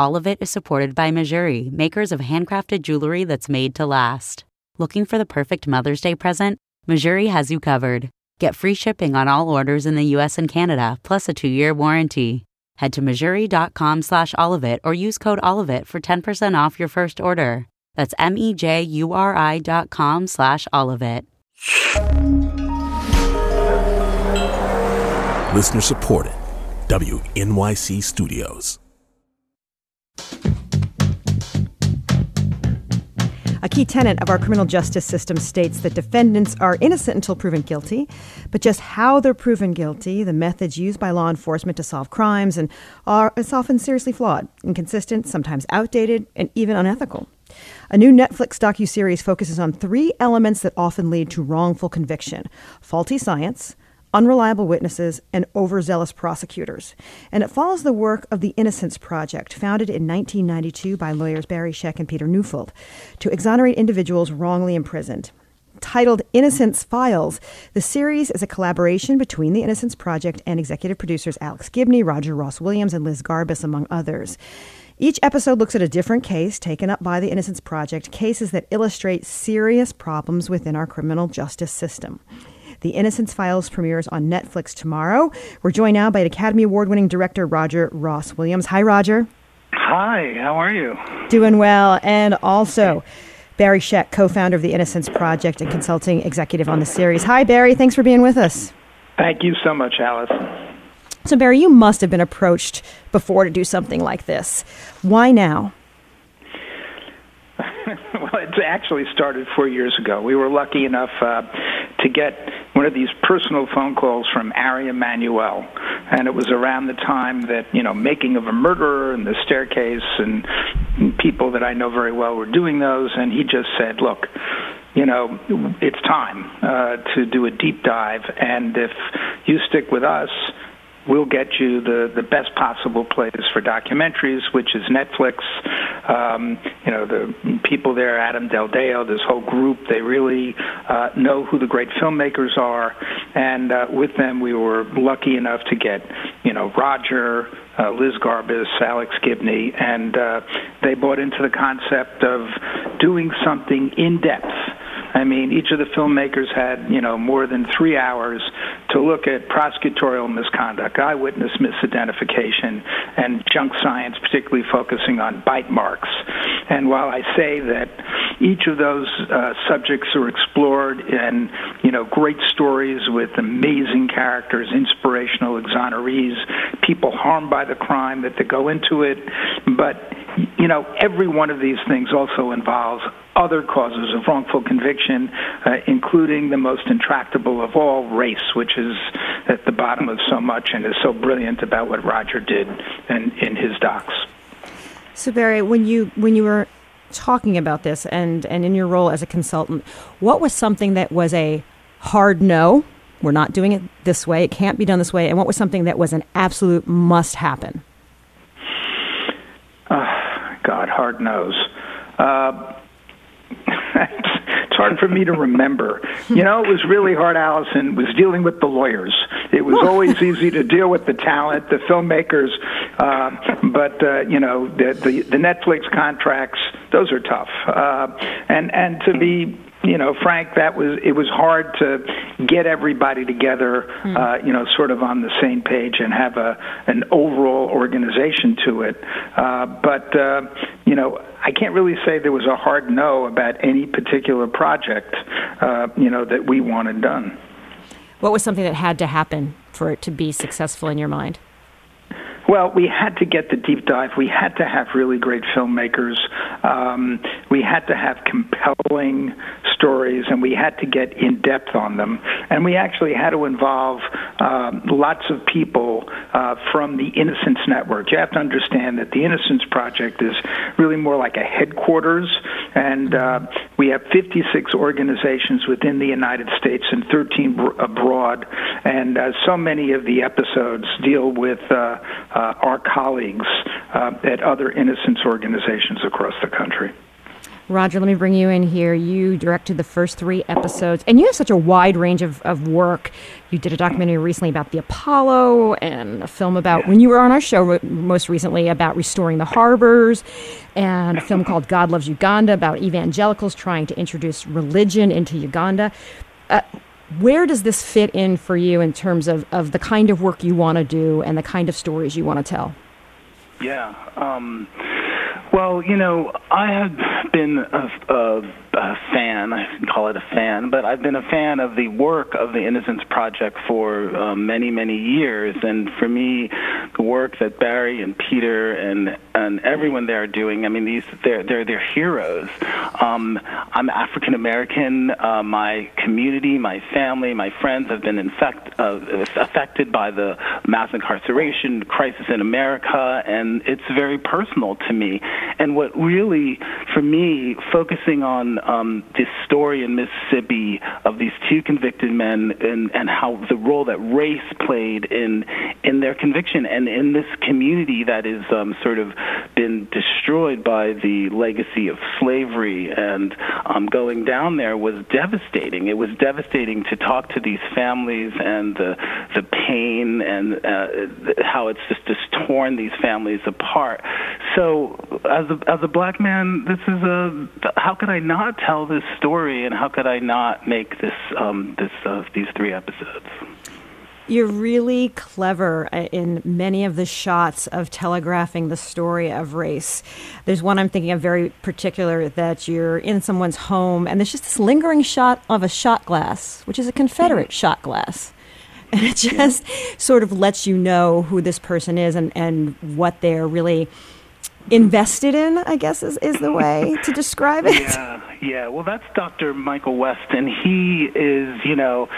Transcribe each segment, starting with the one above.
all of it is supported by Mejuri, makers of handcrafted jewelry that's made to last. Looking for the perfect Mother's Day present? Mejuri has you covered. Get free shipping on all orders in the US and Canada, plus a two-year warranty. Head to mejuri.com slash allofit or use code allofit for 10% off your first order. That's M-E-J-U-R-I dot com slash allofit. Listener supported. WNYC Studios. A key tenet of our criminal justice system states that defendants are innocent until proven guilty, but just how they're proven guilty, the methods used by law enforcement to solve crimes, and are often seriously flawed, inconsistent, sometimes outdated, and even unethical. A new Netflix docuseries focuses on three elements that often lead to wrongful conviction: faulty science, unreliable witnesses, and overzealous prosecutors. And it follows the work of the Innocence Project, founded in 1992 by lawyers Barry Scheck and Peter Neufeld, to exonerate individuals wrongly imprisoned. Titled Innocence Files, the series is a collaboration between the Innocence Project and executive producers Alex Gibney, Roger Ross Williams, and Liz Garbus, among others. Each episode looks at a different case taken up by the Innocence Project, cases that illustrate serious problems within our criminal justice system. The Innocence Files premieres on Netflix tomorrow. We're joined now by Academy Award winning director Roger Ross Williams. Hi, Roger. Hi, how are you? Doing well. And also, Barry Scheck, co founder of the Innocence Project and consulting executive on the series. Hi, Barry. Thanks for being with us. Thank you so much, Alice. So, Barry, you must have been approached before to do something like this. Why now? well, it actually started four years ago. We were lucky enough uh, to get one of these personal phone calls from Ari Emanuel, and it was around the time that you know Making of a Murderer and The Staircase and people that I know very well were doing those, and he just said, "Look." You know, it's time uh, to do a deep dive, and if you stick with us, we'll get you the, the best possible place for documentaries, which is Netflix. Um, you know, the people there, Adam Del Deo, this whole group, they really uh, know who the great filmmakers are. And uh, with them, we were lucky enough to get, you know, Roger, uh, Liz Garbus, Alex Gibney, and uh, they bought into the concept of doing something in depth I mean, each of the filmmakers had, you know, more than three hours to look at prosecutorial misconduct, eyewitness misidentification, and junk science, particularly focusing on bite marks. And while I say that each of those uh, subjects are explored in, you know, great stories with amazing characters, inspirational exonerees, people harmed by the crime that they go into it, but you know, every one of these things also involves other causes of wrongful conviction, uh, including the most intractable of all, race, which is at the bottom of so much and is so brilliant about what Roger did in, in his docs. So Barry, when you when you were talking about this and and in your role as a consultant, what was something that was a hard no? We're not doing it this way. It can't be done this way. And what was something that was an absolute must happen? God, hard nose. Uh, it's hard for me to remember. You know, it was really hard. Allison was dealing with the lawyers. It was always easy to deal with the talent, the filmmakers, uh, but uh, you know, the, the the Netflix contracts. Those are tough. Uh, and and to be you know, Frank, that was it was hard to get everybody together, mm. uh, you know, sort of on the same page and have a an overall organization to it. Uh, but uh, you know, I can't really say there was a hard no about any particular project, uh, you know, that we wanted done. What was something that had to happen for it to be successful in your mind? Well, we had to get the deep dive. We had to have really great filmmakers. Um, we had to have compelling stories, and we had to get in depth on them. And we actually had to involve um, lots of people uh, from the Innocence Network. You have to understand that the Innocence Project is really more like a headquarters, and uh, we have 56 organizations within the United States and 13 abroad. And uh, so many of the episodes deal with uh, uh, our colleagues uh, at other innocence organizations across the country. Roger, let me bring you in here. You directed the first three episodes, and you have such a wide range of, of work. You did a documentary recently about the Apollo, and a film about when you were on our show most recently about restoring the harbors, and a film called God Loves Uganda about evangelicals trying to introduce religion into Uganda. Uh, where does this fit in for you in terms of, of the kind of work you want to do and the kind of stories you want to tell? Yeah. Um, well, you know, I have been a, a, a fan, I can call it a fan, but I've been a fan of the work of the Innocence Project for uh, many, many years. And for me, the work that Barry and Peter and and everyone there are doing, I mean, these they're they're, they're heroes. Um, I'm African American. Uh, my community, my family, my friends have been infect, uh, affected by the mass incarceration crisis in America, and it's very personal to me. And what really, for me, focusing on um, this story in Mississippi of these two convicted men and, and how the role that race played in in their conviction and in this community that is um, sort of been destroyed by the legacy of slavery and um, going down there was devastating. It was devastating to talk to these families and the the pain and uh, how it's just, just torn these families apart. So as a as a black man, this is a how could I not tell this story, and how could I not make this um, this uh, these three episodes? You're really clever uh, in many of the shots of telegraphing the story of race. There's one I'm thinking of very particular that you're in someone's home, and there's just this lingering shot of a shot glass, which is a Confederate mm-hmm. shot glass. And it just sort of lets you know who this person is and, and what they're really invested in, I guess is, is the way to describe it. Yeah, yeah. Well, that's Dr. Michael West, and he is, you know,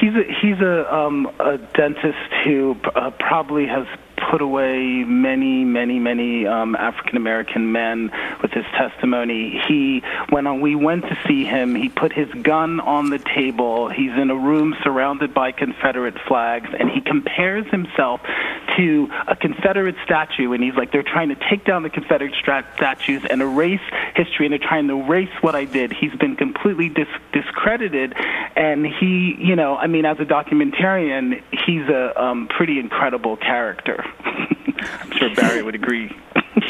he's a, he's a um, a dentist who uh, probably has put away many, many, many um, African American men with his testimony. He, when we went to see him, he put his gun on the table. He's in a room surrounded by Confederate flags, and he compares himself to a Confederate statue. And he's like, they're trying to take down the Confederate statues and erase history, and they're trying to erase what I did. He's been completely dis- discredited, and he, you know, I mean, as a documentarian, he's a um, pretty incredible character. I'm sure Barry would agree.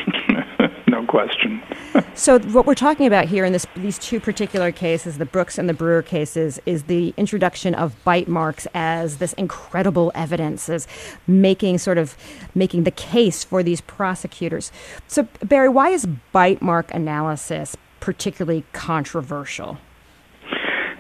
no question. so what we're talking about here in this, these two particular cases, the Brooks and the Brewer cases, is the introduction of bite marks as this incredible evidence, as making sort of making the case for these prosecutors. So Barry, why is bite mark analysis particularly controversial?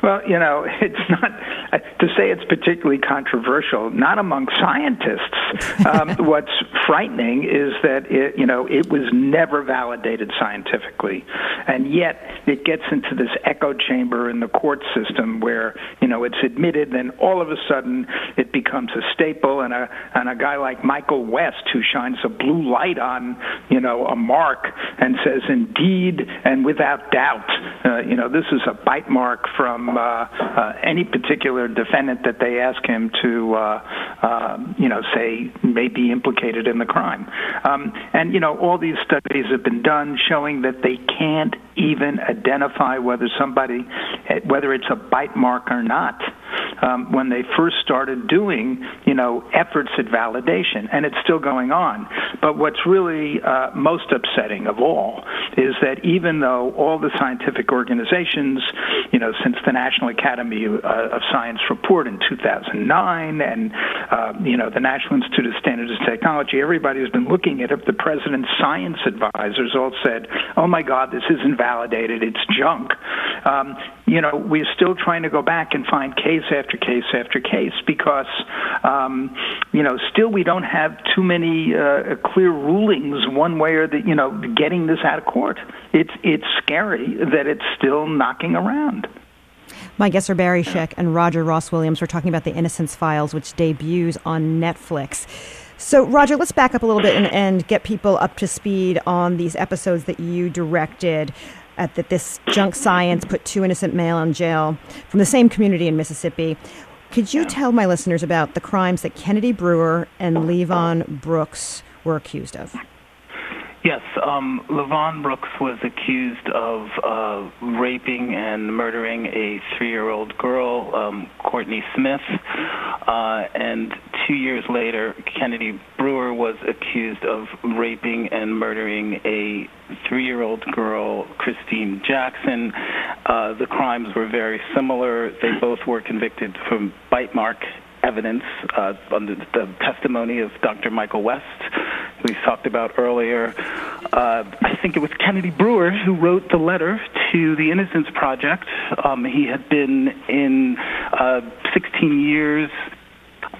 Well, you know, it's not to say it's particularly controversial, not among scientists. Um, what's frightening is that it, you know, it was never validated scientifically, and yet it gets into this echo chamber in the court system where you know it's admitted, then all of a sudden it becomes a staple, and a and a guy like Michael West who shines a blue light on you know a mark and says, indeed and without doubt, uh, you know, this is a bite mark from uh, uh, any particular defendant that they ask him to, uh, uh, you know, say may be implicated in the crime. Um, and you know, all these studies have been done showing that they can't even identify whether somebody, whether it's a bite mark or not um, when they first started doing, you know, efforts at validation, and it's still going on. But what's really uh, most upsetting of all is that even though all the scientific organizations, you know, since the National Academy uh, of Science report in 2009, and uh, you know, the National Institute of Standards and Technology, everybody has been looking at it. The president's science advisors all said, "Oh my God, this isn't validated; it's junk." Um, you know, we're still trying to go back and find case after case after case because, um, you know, still we don't have too many uh, clear rulings one way or the, you know, getting this out of court. It's it's scary that it's still knocking around. My guests are Barry Scheck and Roger Ross Williams. We're talking about the Innocence Files, which debuts on Netflix. So, Roger, let's back up a little bit and, and, get people up to speed on these episodes that you directed at that this junk science put two innocent male in jail from the same community in Mississippi. Could you tell my listeners about the crimes that Kennedy Brewer and Levon Brooks were accused of? Yes, um, Levon Brooks was accused of uh, raping and murdering a three-year-old girl, um, Courtney Smith, uh, and two years later, Kennedy Brewer was accused of raping and murdering a three-year-old girl, Christine Jackson. Uh, the crimes were very similar. They both were convicted from bite mark evidence uh, on the, testimony of Dr. Michael West, we talked about earlier. Uh, I think it was Kennedy Brewer who wrote the letter to the Innocence Project. Um, he had been in uh, 16 years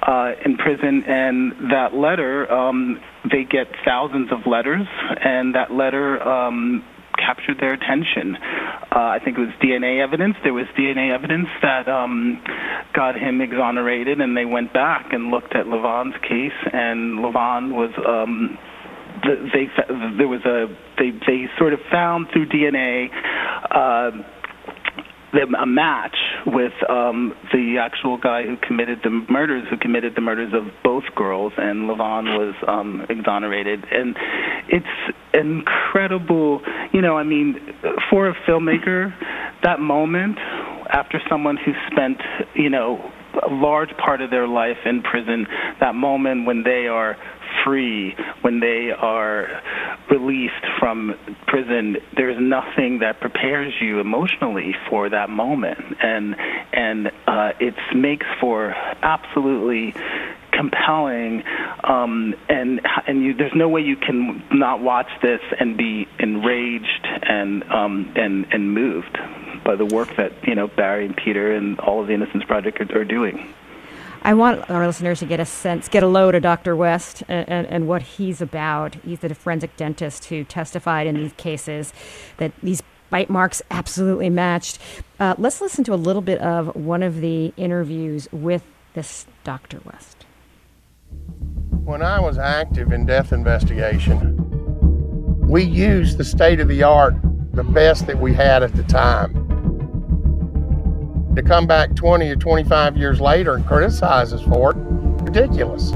uh, in prison, and that letter, um, they get thousands of letters, and that letter um, captured their attention. Uh, I think it was DNA evidence. There was DNA evidence that um, got him exonerated, and they went back and looked at Levon's case, and Levon was. Um, they there was a they they sort of found through DNA uh, a match with um, the actual guy who committed the murders, who committed the murders of both girls, and Levon was um, exonerated. And it's incredible, you know. I mean, for a filmmaker, that moment after someone who spent, you know, a large part of their life in prison, that moment when they are free, when they are released from prison, there's nothing that prepares you emotionally for that moment, and and uh, it makes for absolutely compelling um, and and you, there's no way you can not watch this and be enraged and um, and and moved by the work that you know Barry and Peter and all of the Innocence Project are, are doing. I want our listeners to get a sense, get a load of Dr. West and, and, and, what he's about. He's the forensic dentist who testified in these cases that these bite marks absolutely matched. Uh, let's listen to a little bit of one of the interviews with this Dr. West. When I was active in death investigation, we used the state of the art, the best that we had at the time to come back 20 or 25 years later and criticize us for it, ridiculous.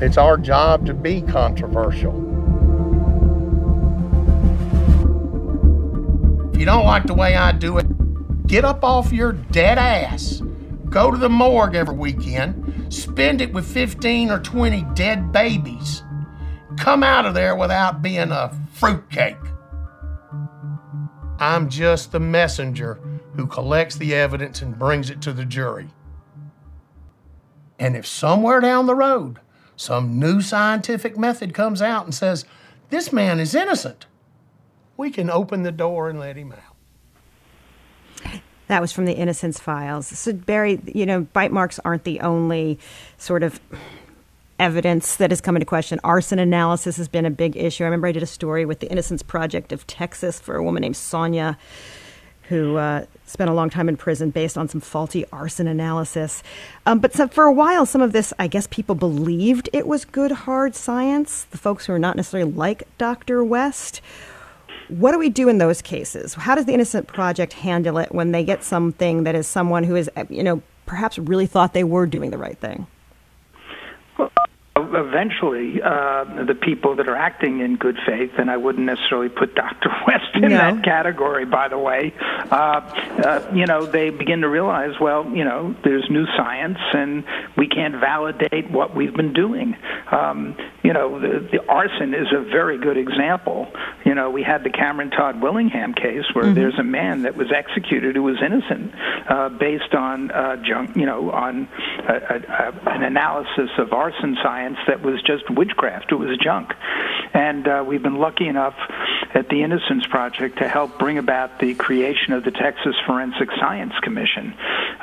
It's our job to be controversial. If you don't like the way I do it, get up off your dead ass. Go to the morgue every weekend, spend it with 15 or 20 dead babies. Come out of there without being a fruitcake. I'm just the messenger who collects the evidence and brings it to the jury. And if somewhere down the road some new scientific method comes out and says, this man is innocent, we can open the door and let him out. That was from the Innocence Files. So, Barry, you know, bite marks aren't the only sort of evidence that has come into question. Arson analysis has been a big issue. I remember I did a story with the Innocence Project of Texas for a woman named Sonia who uh, spent a long time in prison based on some faulty arson analysis. Um, but so for a while, some of this, I guess people believed it was good, hard science, the folks who are not necessarily like Dr. West. What do we do in those cases? How does the Innocent Project handle it when they get something that is someone who is, you know, perhaps really thought they were doing the right thing? Eventually uh, the people that are acting in good faith, and I wouldn't necessarily put Dr. West in no. that category, by the way, uh, uh, you know, they begin to realize, well, you know, there's new science, and we can't validate what we've been doing. Um, you know, the, the arson is a very good example. You know, we had the Cameron Todd Willingham case where mm-hmm. there's a man that was executed who was innocent uh, based on uh, junk, you know, on a, a, a, an analysis of arson science that was just witchcraft. It was junk. And uh, we've been lucky enough at the Innocence Project to help bring about the creation of the Texas Forensic Science Commission.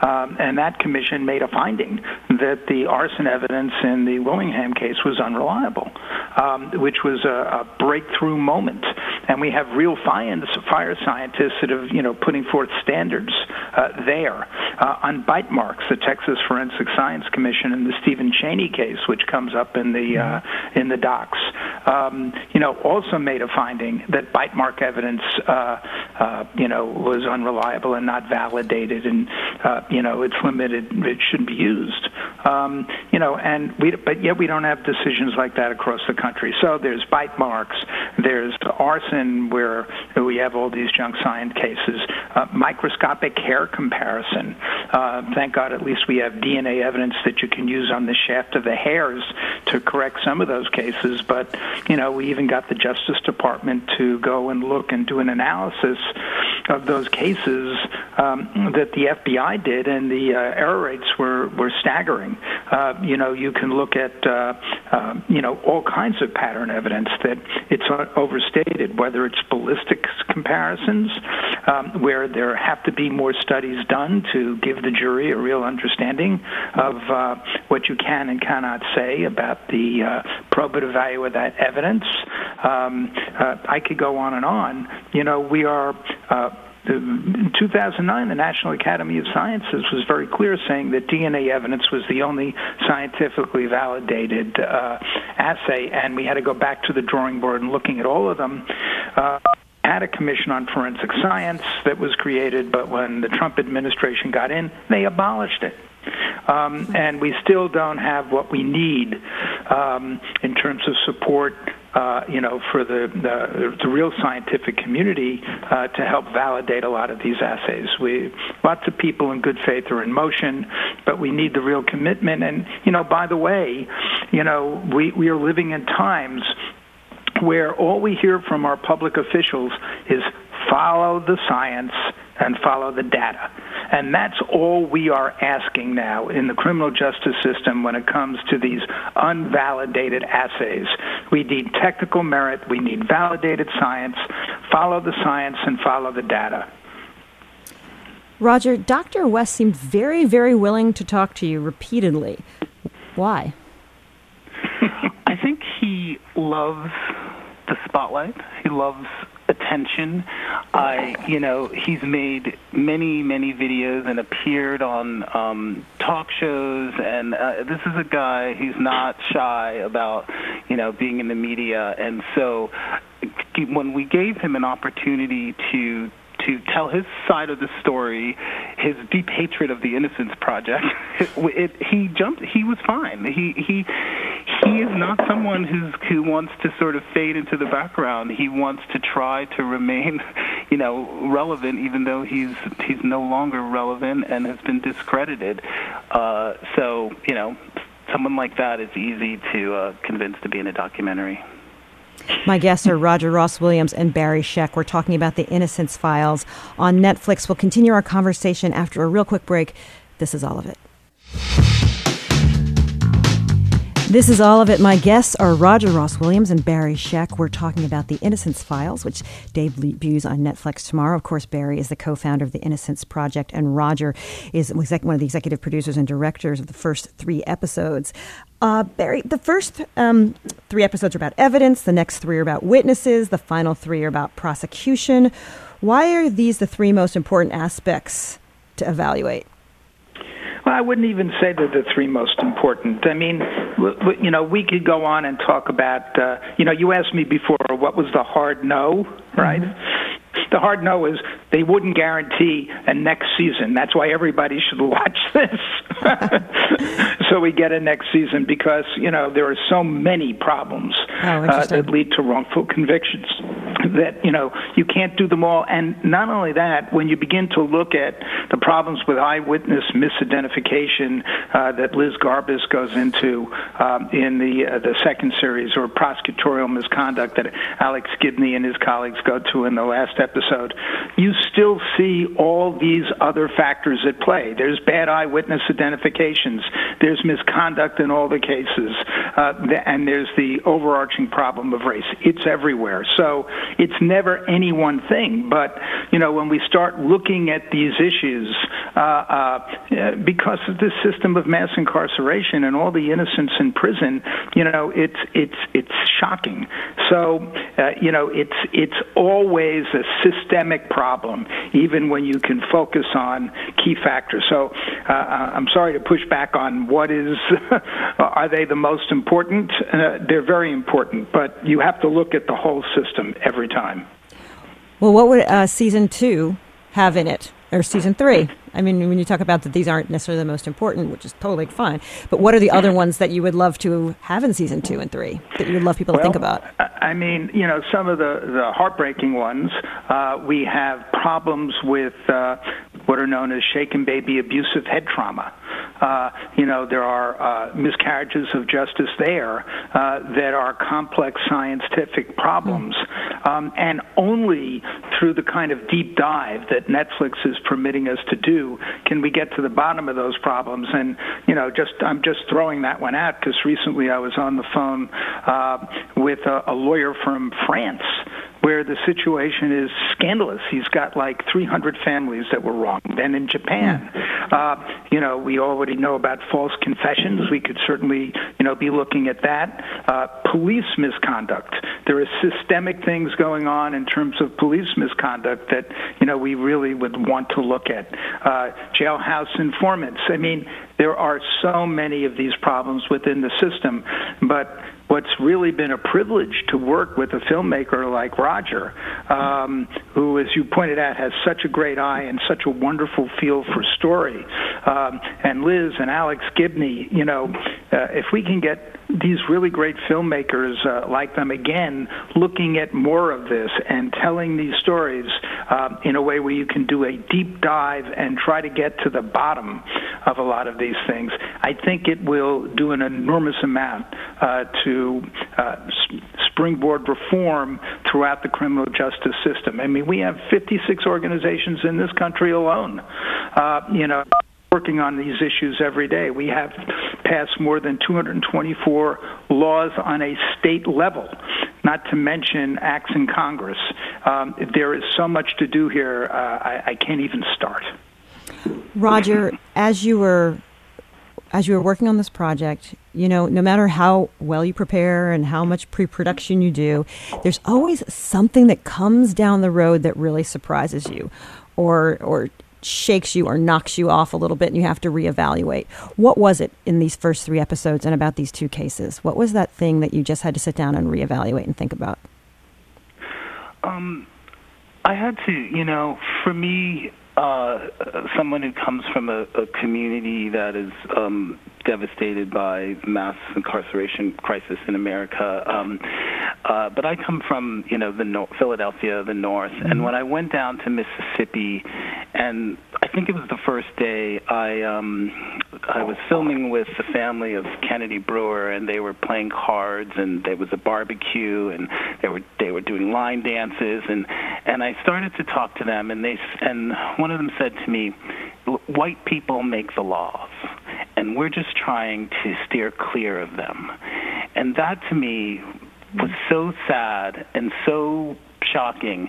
Um, and that commission made a finding that the arson evidence in the Willingham case was unreliable, um, which was a, a breakthrough moment. and we have real fire, scientists that have, you know, putting forth standards uh, there. Uh, on bite marks, the Texas Forensic Science Commission in the Steven Chaney case, which comes up in the uh, in the docs, um, you know, also made a finding that bite mark evidence, uh, uh, you know, was unreliable and not validated, and uh, you know, it's limited, it shouldn't be used. Um, you know, and we, but yet we don't have decisions like that across the country. So there's bite marks, there's arson where we have all these junk science cases, uh, microscopic hair comparison. Uh, thank God, at least we have DNA evidence that you can use on the shaft of the hairs to correct some of those cases. But you know, we even got the Justice Department to go and look and do an analysis of those cases um, that the FBI did, and the uh, error rates were were staggering. Uh, you know, you can look at uh, uh, you know all kinds of pattern evidence that it's overstated, whether it's ballistics comparisons, um, where there have to be more studies done to give the jury a real understanding of uh, what you can and cannot say about the uh, probative value of that evidence. Um, uh, I could go on and on. You know, we are. In 2009, the National Academy of Sciences was very clear saying that DNA evidence was the only scientifically validated uh, assay, and we had to go back to the drawing board and looking at all of them. Uh, had a commission on forensic science that was created, but when the Trump administration got in, they abolished it. Um, and we still don't have what we need um, in terms of support uh, you know, for the, the, the real scientific community uh, to help validate a lot of these assays. We lots of people in good faith are in motion, but we need the real commitment. And you know, by the way, you know, we we are living in times where all we hear from our public officials is follow the science and follow the data. And that's all we are asking now in the criminal justice system when it comes to these unvalidated assays. We need technical merit, we need validated science, follow the science and follow the data. Roger, Dr. West seemed very, very willing to talk to you repeatedly. Why? I think he loves the spotlight. He loves attention. I, you know, he's made many, many videos and appeared on um, talk shows. And uh, this is a guy who's not shy about, you know, being in the media. And so, when we gave him an opportunity to to tell his side of the story, his deep hatred of the Innocence Project. It, it, he jumped. He was fine. He he he is not someone who's who wants to sort of fade into the background. He wants to try to remain, you know, relevant, even though he's he's no longer relevant and has been discredited. Uh, so you know, someone like that is easy to uh, convince to be in a documentary. My guests are Roger Ross Williams and Barry Scheck. We're talking about the Innocence Files on Netflix. We'll continue our conversation after a real quick break. This is all of it. This is all of it. My guests are Roger Ross Williams and Barry Scheck. We're talking about The Innocence Files, which Dave views on Netflix tomorrow. Of course, Barry is the co founder of the Innocence Project, and Roger is one of the executive producers and directors of the first three episodes. Uh, Barry, the first um, three episodes are about evidence, the next three are about witnesses, the final three are about prosecution. Why are these the three most important aspects to evaluate? Well, I wouldn't even say they're the three most important. I mean, you know, we could go on and talk about, uh, you know, you asked me before what was the hard no, right? Mm-hmm. The hard no is they wouldn't guarantee a next season. That's why everybody should watch this. so we get a next season because, you know, there are so many problems oh, uh, that lead to wrongful convictions that, you know, you can't do them all. And not only that, when you begin to look at the problems with eyewitness misidentification uh, that Liz Garbus goes into um, in the uh, the second series, or prosecutorial misconduct that Alex Gibney and his colleagues go to in the last episode, you still see all these other factors at play. There's bad eyewitness identifications. There's misconduct in all the cases, uh, and there's the overarching problem of race. It's everywhere. So it's never any one thing. But you know, when we start looking at these issues, uh, uh, because of this system of mass incarceration and all the innocents in prison, you know, it's it's it's shocking. So, uh, you know, it's it's always a systemic problem, even when you can focus on key factors. So, uh, uh I'm sorry to push back on what is are they the most important? Uh, they're very important, but you have to look at the whole system every time. Well, what would uh, season two have in it, or season three? I mean, when you talk about that these aren't necessarily the most important, which is totally fine, but what are the other ones that you would love to have in season two and three that you would love people well, to think about? I mean, you know, some of the, the heartbreaking ones, uh, we have problems with uh, what are known as shaken baby abusive head trauma. Uh, you know, there are uh, miscarriages of justice there uh, that are complex scientific problems. Um, and only through the kind of deep dive that Netflix is permitting us to do can we get to the bottom of those problems. And, you know, just I'm just throwing that one out because recently I was on the phone uh, with a, a lawyer from France where the situation is scandalous. He's got like 300 families that were wrong. Then in Japan, uh, you know, we already know about false confessions. We could certainly, you know, be looking at that. Uh, police misconduct. There are systemic things going on in terms of police misconduct that, you know, we really would want to look at. Uh, jailhouse informants. I mean, there are so many of these problems within the system, but what's really been a privilege to work with a filmmaker like Roger, um, who, as you pointed out, has such a great eye and such a wonderful feel for story. Um, and Liz and Alex Gibney, you know, uh, if we can get these really great filmmakers uh, like them again looking at more of this and telling these stories uh, in a way where you can do a deep dive and try to get to the bottom of a lot of these things, I think it will do an enormous amount uh, to uh, springboard reform throughout the criminal justice system. I mean, we have 56 organizations in this country alone. Uh, you know working on these issues every day. We have passed more than 224 laws on a state level, not to mention acts in Congress. Um, there is so much to do here, uh, I, I can't even start. Roger, as you were as you were working on this project, you know, no matter how well you prepare and how much pre-production you do, there's always something that comes down the road that really surprises you or or shakes you or knocks you off a little bit and you have to reevaluate. What was it in these first 3 episodes and about these two cases? What was that thing that you just had to sit down and reevaluate and think about? Um I had to, you know, for me uh, someone who comes from a, a community that is um, devastated by mass incarceration crisis in America. Um, uh, but I come from, you know, the nor- Philadelphia, the North, and when I went down to Mississippi, and I think it was the first day, I um, I was filming with the family of Kennedy Brewer, and they were playing cards, and there was a barbecue, and they were they were doing line dances, and and I started to talk to them, and they and one of them said to me, "White people make the laws." and we're just trying to steer clear of them. And that to me was so sad and so shocking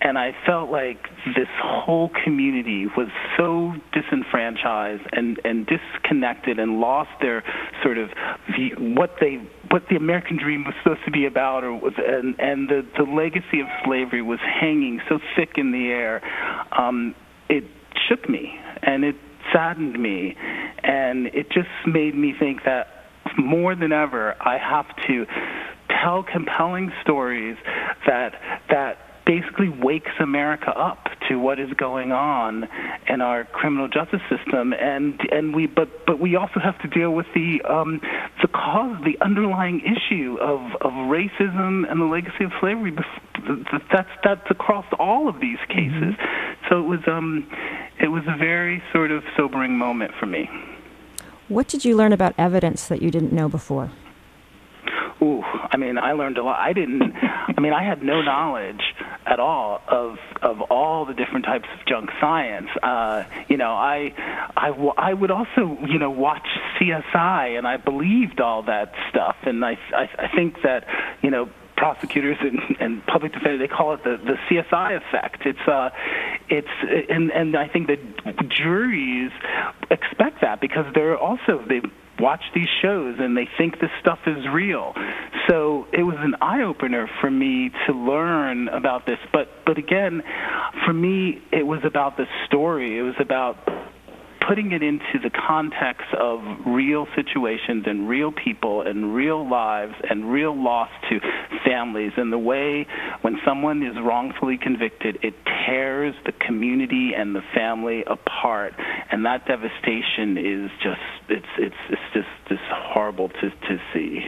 and I felt like this whole community was so disenfranchised and and disconnected and lost their sort of view, what they what the American dream was supposed to be about or was and and the the legacy of slavery was hanging so thick in the air um it shook me and it saddened me, and it just made me think that more than ever, I have to tell compelling stories that that basically wakes America up to what is going on in our criminal justice system, and and we but but we also have to deal with the um, the cause, the underlying issue of of racism and the legacy of slavery. That's that's across all of these cases. Mm-hmm. So it was um, it was a very sort of sobering moment for me. What did you learn about evidence that you didn't know before? Ooh, I mean, I learned a lot. I didn't. I mean, I had no knowledge at all of of all the different types of junk science. Uh, you know, I I I would also you know watch CSI, and I believed all that stuff, and I I, I think that you know prosecutors and, and public defenders they call it the, the CSI effect. It's uh, it's and and I think that juries expect that because they're also they watch these shows and they think this stuff is real. So it was an eye opener for me to learn about this. But but again, for me, it was about the story. It was about putting it into the context of real situations and real people and real lives and real loss to families and the way when someone is wrongfully convicted it tears the community and the family apart. And that devastation is just it's it's it's just just horrible to to see.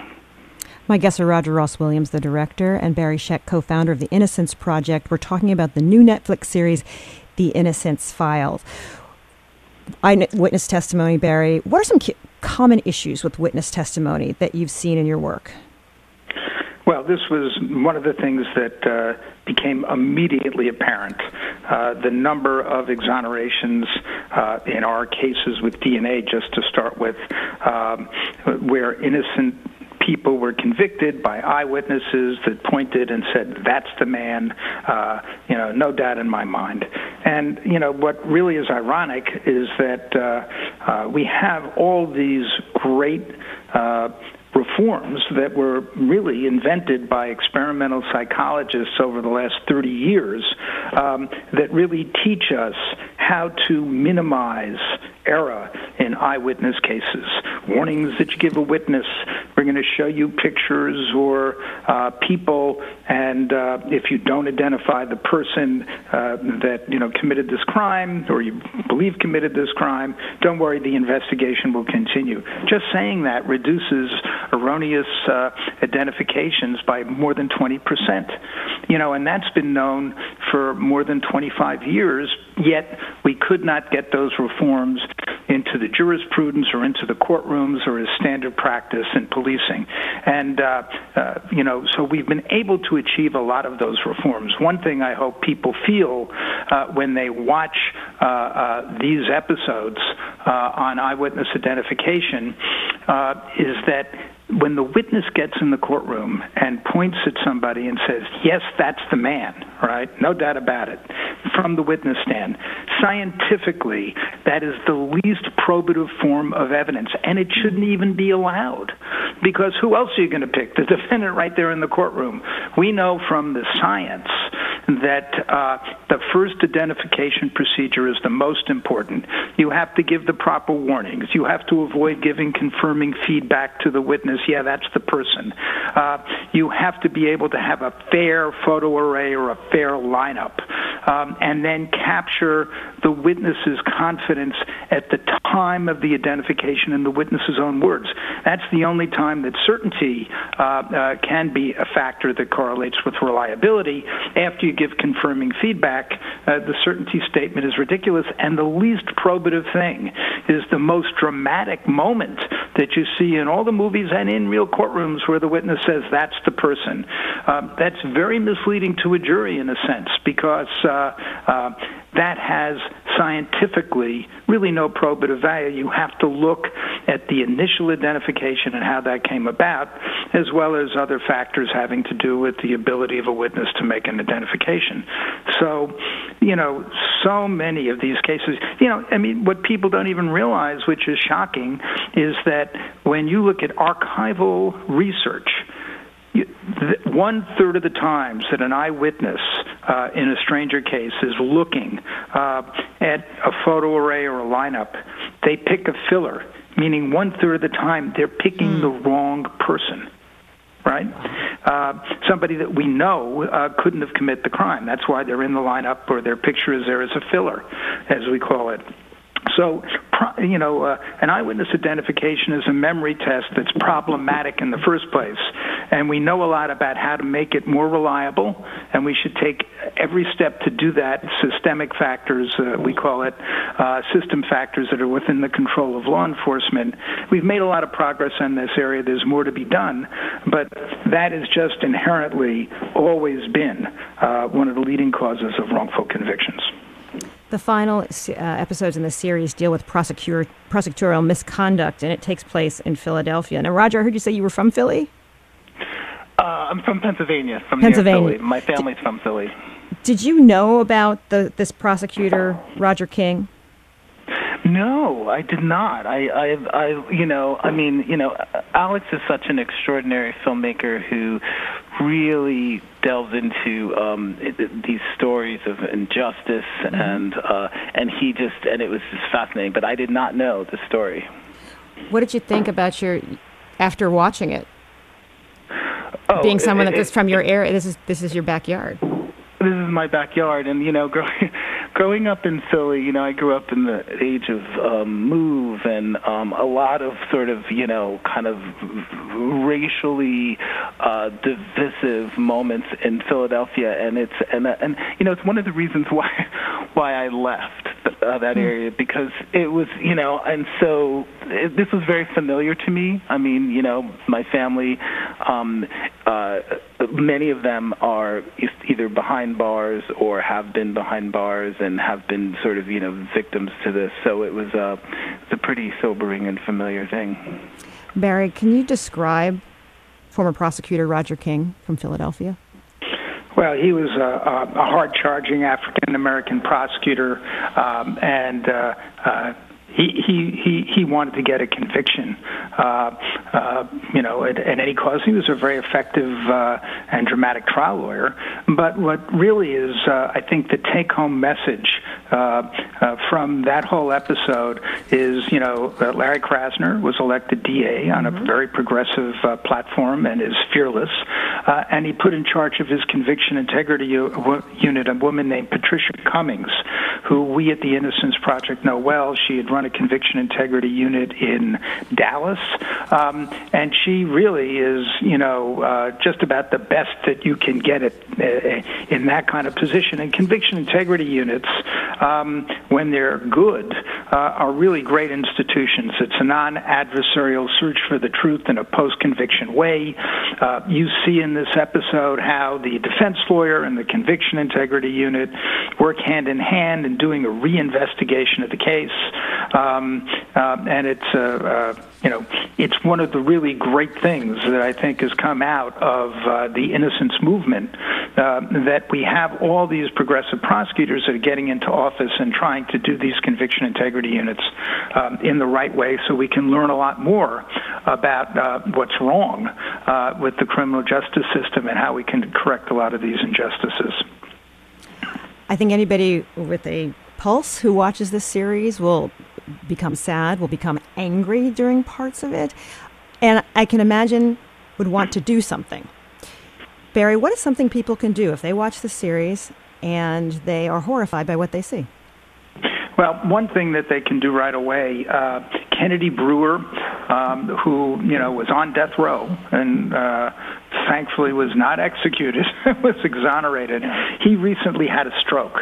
My guests are Roger Ross Williams, the director, and Barry Scheck, co founder of the Innocence Project. We're talking about the new Netflix series, The Innocence Files eyewitness testimony, Barry. What are some common issues with witness testimony that you've seen in your work? Well, this was one of the things that uh, became immediately apparent. Uh, the number of exonerations uh, in our cases with DNA, just to start with, um, where innocent people were convicted by eyewitnesses that pointed and said, "That's the man." Uh, you know, no doubt in my mind. And you know, what really is ironic is that uh, uh, we have all these great. Uh, reforms that were really invented by experimental psychologists over the last 30 years um, that really teach us how to minimize error in eyewitness cases. Warnings that you give a witness. We're going to show you pictures or uh, people, and uh, if you don't identify the person uh, that you know committed this crime or you believe committed this crime, don't worry, the investigation will continue. Just saying that reduces erroneous uh, identifications by more than 20 percent. You know, and that's been known for more than 25 years. Yet we could not get those reforms into the jurisprudence or into the courtrooms or as standard practice in policing. And, uh, uh, you know, so we've been able to achieve a lot of those reforms. One thing I hope people feel uh, when they watch uh, uh, these episodes uh, on eyewitness identification is that when the witness gets in the courtroom and points at somebody and says, Yes, that's the man, right? No doubt about it, from the witness stand, scientifically, that is the least probative form of evidence, and it shouldn't even be allowed. Because who else are you going to pick? The defendant right there in the courtroom. We know from the science that uh, the first identification procedure is the most important. You have to give the proper warnings. You have to avoid giving confirming feedback to the witness. Yeah, that's the person. Uh, you have to be able to have a fair photo array or a fair lineup, um, and then capture the witness's confidence at the time of the identification in the witness's own words. That's the only time that certainty uh, uh, can be a factor that correlates with reliability. After you give confirming feedback, uh, the certainty statement is ridiculous, and the least probative thing is the most dramatic moment that you see in all the movies and in real courtrooms where the witness says that's the person. Um, that's very misleading to a jury in a sense because uh, uh, that has scientifically really no probative value. You have to look at the initial identification and how that came about, as well as other factors having to do with the ability of a witness to make an identification. So, you know, so many of these cases, you know, I mean, what people don't even realize, which is shocking, is that when you look at archival research, one third of the times that an eyewitness uh, in a stranger case is looking uh, at a photo array or a lineup, they pick a filler, meaning one third of the time they're picking mm. the wrong person. Right? Uh, somebody that we know uh, couldn't have committed the crime. That's why they're in the lineup or their picture is there as a filler, as we call it. So, you know, uh, an eyewitness identification is a memory test that's problematic in the first place. And we know a lot about how to make it more reliable, and we should take every step to do that. Systemic factors, uh, we call it, uh, system factors that are within the control of law enforcement. We've made a lot of progress in this area. There's more to be done, but that has just inherently always been uh, one of the leading causes of wrongful convictions. The final uh, episodes in the series deal with prosecutor, prosecutorial misconduct, and it takes place in Philadelphia. Now, Roger, I heard you say you were from Philly. Uh, I'm from Pennsylvania, from Pennsylvania. My family's from Philly. Did you know about the this prosecutor Roger King? No, I did not. I, I, I, you know, I mean, you know, Alex is such an extraordinary filmmaker who really delves into um, these stories of injustice, mm-hmm. and uh, and he just and it was just fascinating. But I did not know the story. What did you think about your after watching it? Oh, Being someone it, that's from your area, this is this is your backyard. This is my backyard, and you know, growing growing up in Philly, you know, I grew up in the age of um, MOVE and um, a lot of sort of, you know, kind of racially uh, divisive moments in Philadelphia, and it's and uh, and you know, it's one of the reasons why why I left uh, that hmm. area because it was, you know, and so it, this was very familiar to me. I mean, you know, my family, um, uh, many of them are either behind bars or have been behind bars and have been sort of, you know, victims to this. So it was a, it's a pretty sobering and familiar thing. Barry, can you describe former prosecutor Roger King from Philadelphia? Well, he was a, a hard-charging African American prosecutor, um, and uh, uh, he he he he wanted to get a conviction, uh, uh, you know, at, at any cost. He was a very effective uh, and dramatic trial lawyer. But what really is, uh, I think, the take-home message uh, uh, from that whole episode is, you know, uh, Larry Krasner was elected DA on a mm-hmm. very progressive uh, platform and is fearless, uh, and he put in charge of his conviction integrity u- unit a woman named Patricia Cummings, who we at the Innocence Project know well. She had run a conviction integrity unit in Dallas, um, and she really is, you know, uh, just about the best that you can get it uh, in that kind of position. And conviction integrity units, um, when they're good, uh, are really great institutions. It's a non-adversarial search for the truth in a post-conviction way. Uh, you see in this episode how the defense lawyer and the conviction integrity unit work hand in hand in doing a reinvestigation of the case. Um, uh, and it's uh, uh, you know it's one of the really great things that I think has come out of uh, the innocence movement uh, that we have all these progressive prosecutors that are getting into office and trying to do these conviction integrity units um, in the right way, so we can learn a lot more about uh, what's wrong uh, with the criminal justice system and how we can correct a lot of these injustices. I think anybody with a pulse who watches this series will become sad, will become angry during parts of it, and I can imagine would want to do something. Barry, what is something people can do if they watch the series and they are horrified by what they see? Well, one thing that they can do right away, uh, Kennedy Brewer, um, who you know was on death row and uh, thankfully was not executed, was exonerated. He recently had a stroke.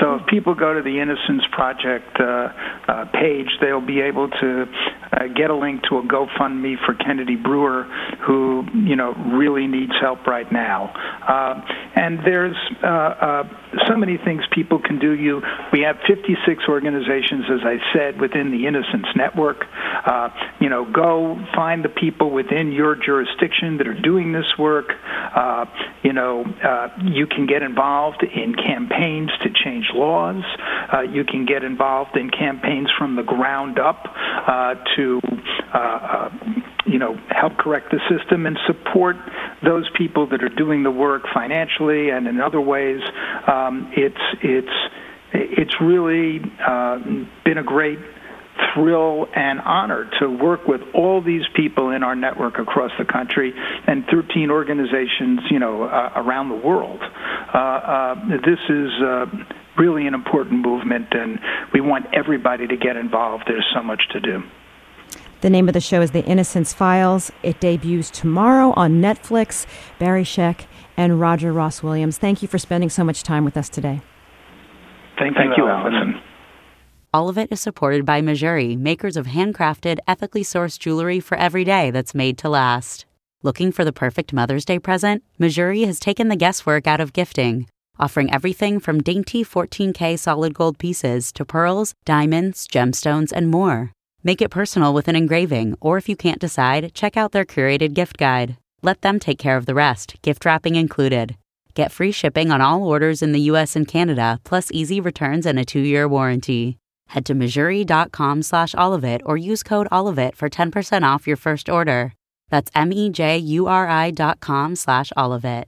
So if people go to the Innocence Project uh, uh, page, they'll be able to uh, get a link to a GoFundMe for Kennedy Brewer, who you know really needs help right now. Uh, and there's uh, uh, so many things people can do. You, we have 56 organizations, as I said, within the Innocence Network. Uh, you know, go find the people within your jurisdiction that are doing this work. Uh, you know, uh, you can get involved in campaigns to change laws. Uh, you can get involved in campaigns from the ground up uh, to, uh, uh, you know, help correct the system and support those people that are doing the work financially and in other ways. Um, it's it's it's really uh, been a great thrill and honor to work with all these people in our network across the country and 13 organizations, you know, uh, around the world. Uh, uh, this is uh, really an important movement, and we want everybody to get involved. There's so much to do. The name of the show is The Innocence Files. It debuts tomorrow on Netflix. Barry Scheck and Roger Ross Williams, thank you for spending so much time with us today. Thank, Thank you, Alison. All of it is supported by Mejuri, makers of handcrafted, ethically sourced jewelry for every day that's made to last. Looking for the perfect Mother's Day present? Mejuri has taken the guesswork out of gifting, offering everything from dainty 14K solid gold pieces to pearls, diamonds, gemstones, and more. Make it personal with an engraving, or if you can't decide, check out their curated gift guide. Let them take care of the rest, gift wrapping included. Get free shipping on all orders in the US and Canada, plus easy returns and a two-year warranty. Head to Mejuri.com slash allofit or use code allofit for 10% off your first order. That's M-E-J-U-R-I dot com slash allofit.